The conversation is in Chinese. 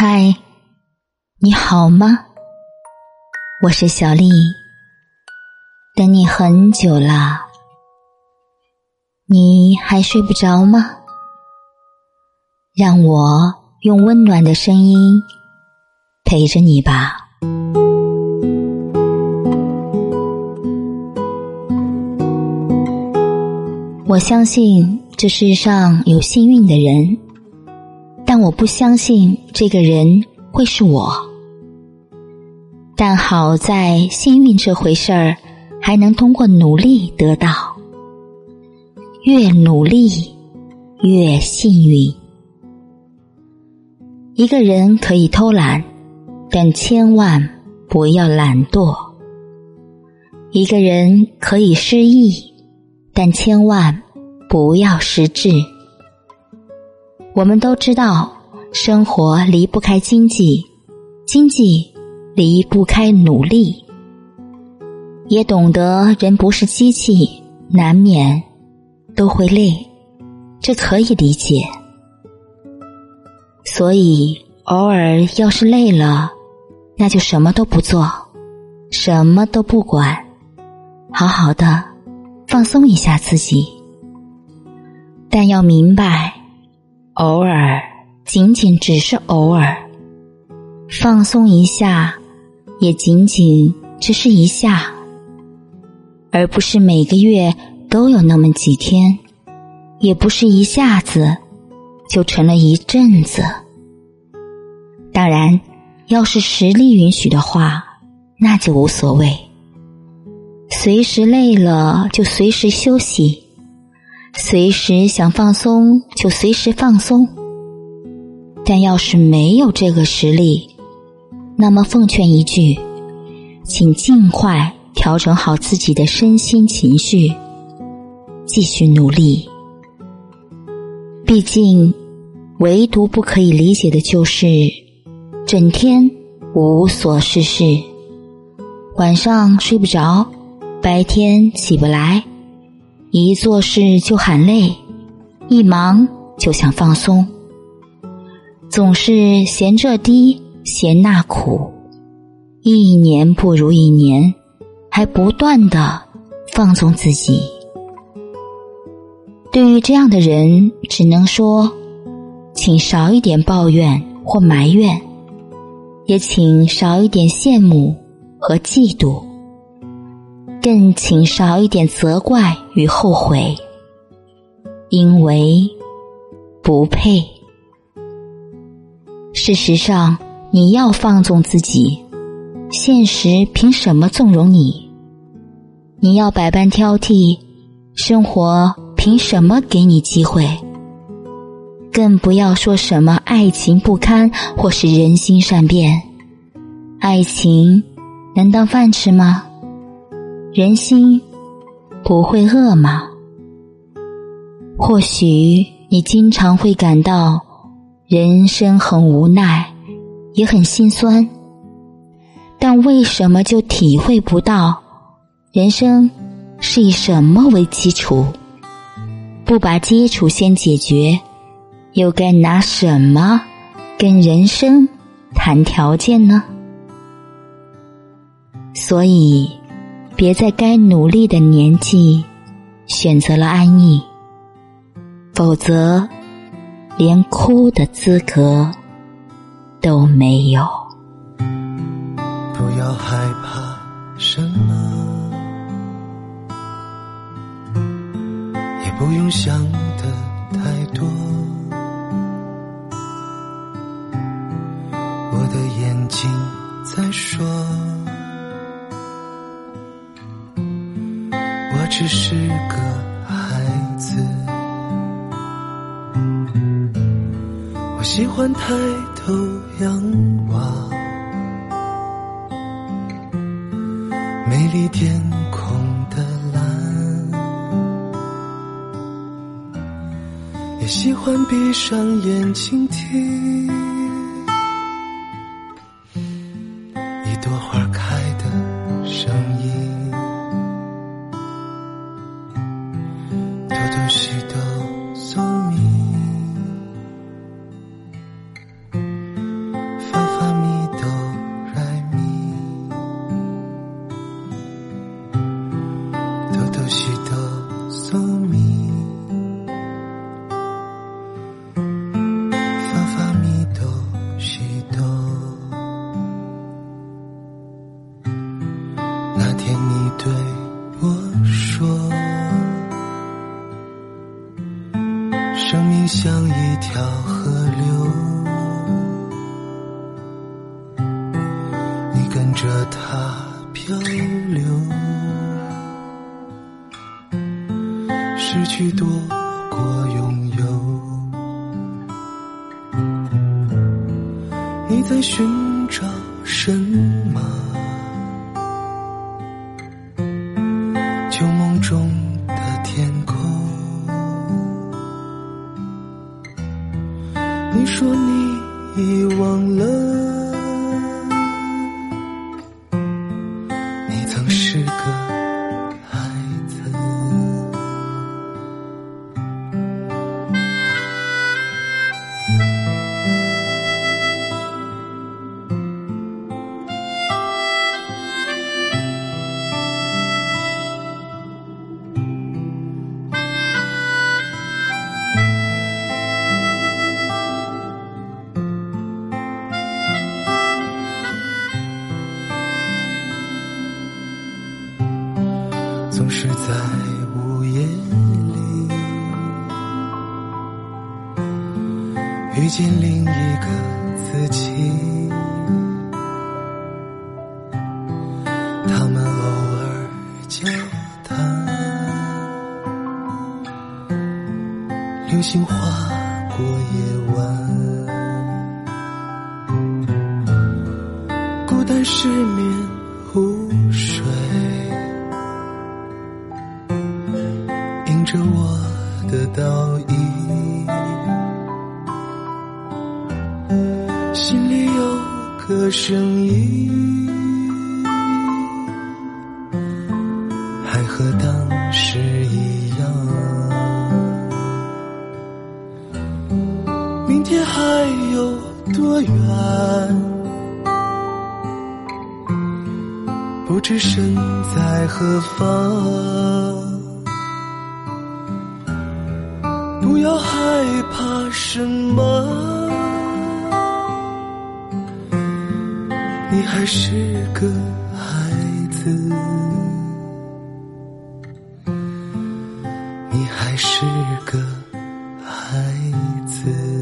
嗨，你好吗？我是小丽，等你很久了，你还睡不着吗？让我用温暖的声音陪着你吧。我相信这世上有幸运的人，但我不相信这个人会是我。但好在幸运这回事儿还能通过努力得到，越努力越幸运。一个人可以偷懒，但千万不要懒惰；一个人可以失意。但千万不要失智。我们都知道，生活离不开经济，经济离不开努力。也懂得人不是机器，难免都会累，这可以理解。所以，偶尔要是累了，那就什么都不做，什么都不管，好好的。放松一下自己，但要明白，偶尔仅仅只是偶尔，放松一下也仅仅只是一下，而不是每个月都有那么几天，也不是一下子就成了一阵子。当然，要是实力允许的话，那就无所谓。随时累了就随时休息，随时想放松就随时放松。但要是没有这个实力，那么奉劝一句，请尽快调整好自己的身心情绪，继续努力。毕竟，唯独不可以理解的就是，整天无所事事，晚上睡不着。白天起不来，一做事就喊累，一忙就想放松，总是嫌这低嫌那苦，一年不如一年，还不断的放纵自己。对于这样的人，只能说，请少一点抱怨或埋怨，也请少一点羡慕和嫉妒。更请少一点责怪与后悔，因为不配。事实上，你要放纵自己，现实凭什么纵容你？你要百般挑剔，生活凭什么给你机会？更不要说什么爱情不堪或是人心善变，爱情能当饭吃吗？人心不会饿吗？或许你经常会感到人生很无奈，也很心酸，但为什么就体会不到人生是以什么为基础？不把基础先解决，又该拿什么跟人生谈条件呢？所以。别在该努力的年纪选择了安逸，否则连哭的资格都没有。不要害怕什么，也不用想的只是个孩子，我喜欢抬头仰望美丽天空的蓝，也喜欢闭上眼睛听。一朵花开一条河流，你跟着它漂流。失去多过拥有，你在寻找什么？说你已忘了，你曾是个是在午夜里遇见另一个自己，他们偶尔交谈，流星划过夜晚，孤单失眠无数。着我的倒影，心里有个声音，还和当时一样。明天还有多远？不知身在何方。不要害怕什么，你还是个孩子，你还是个孩子。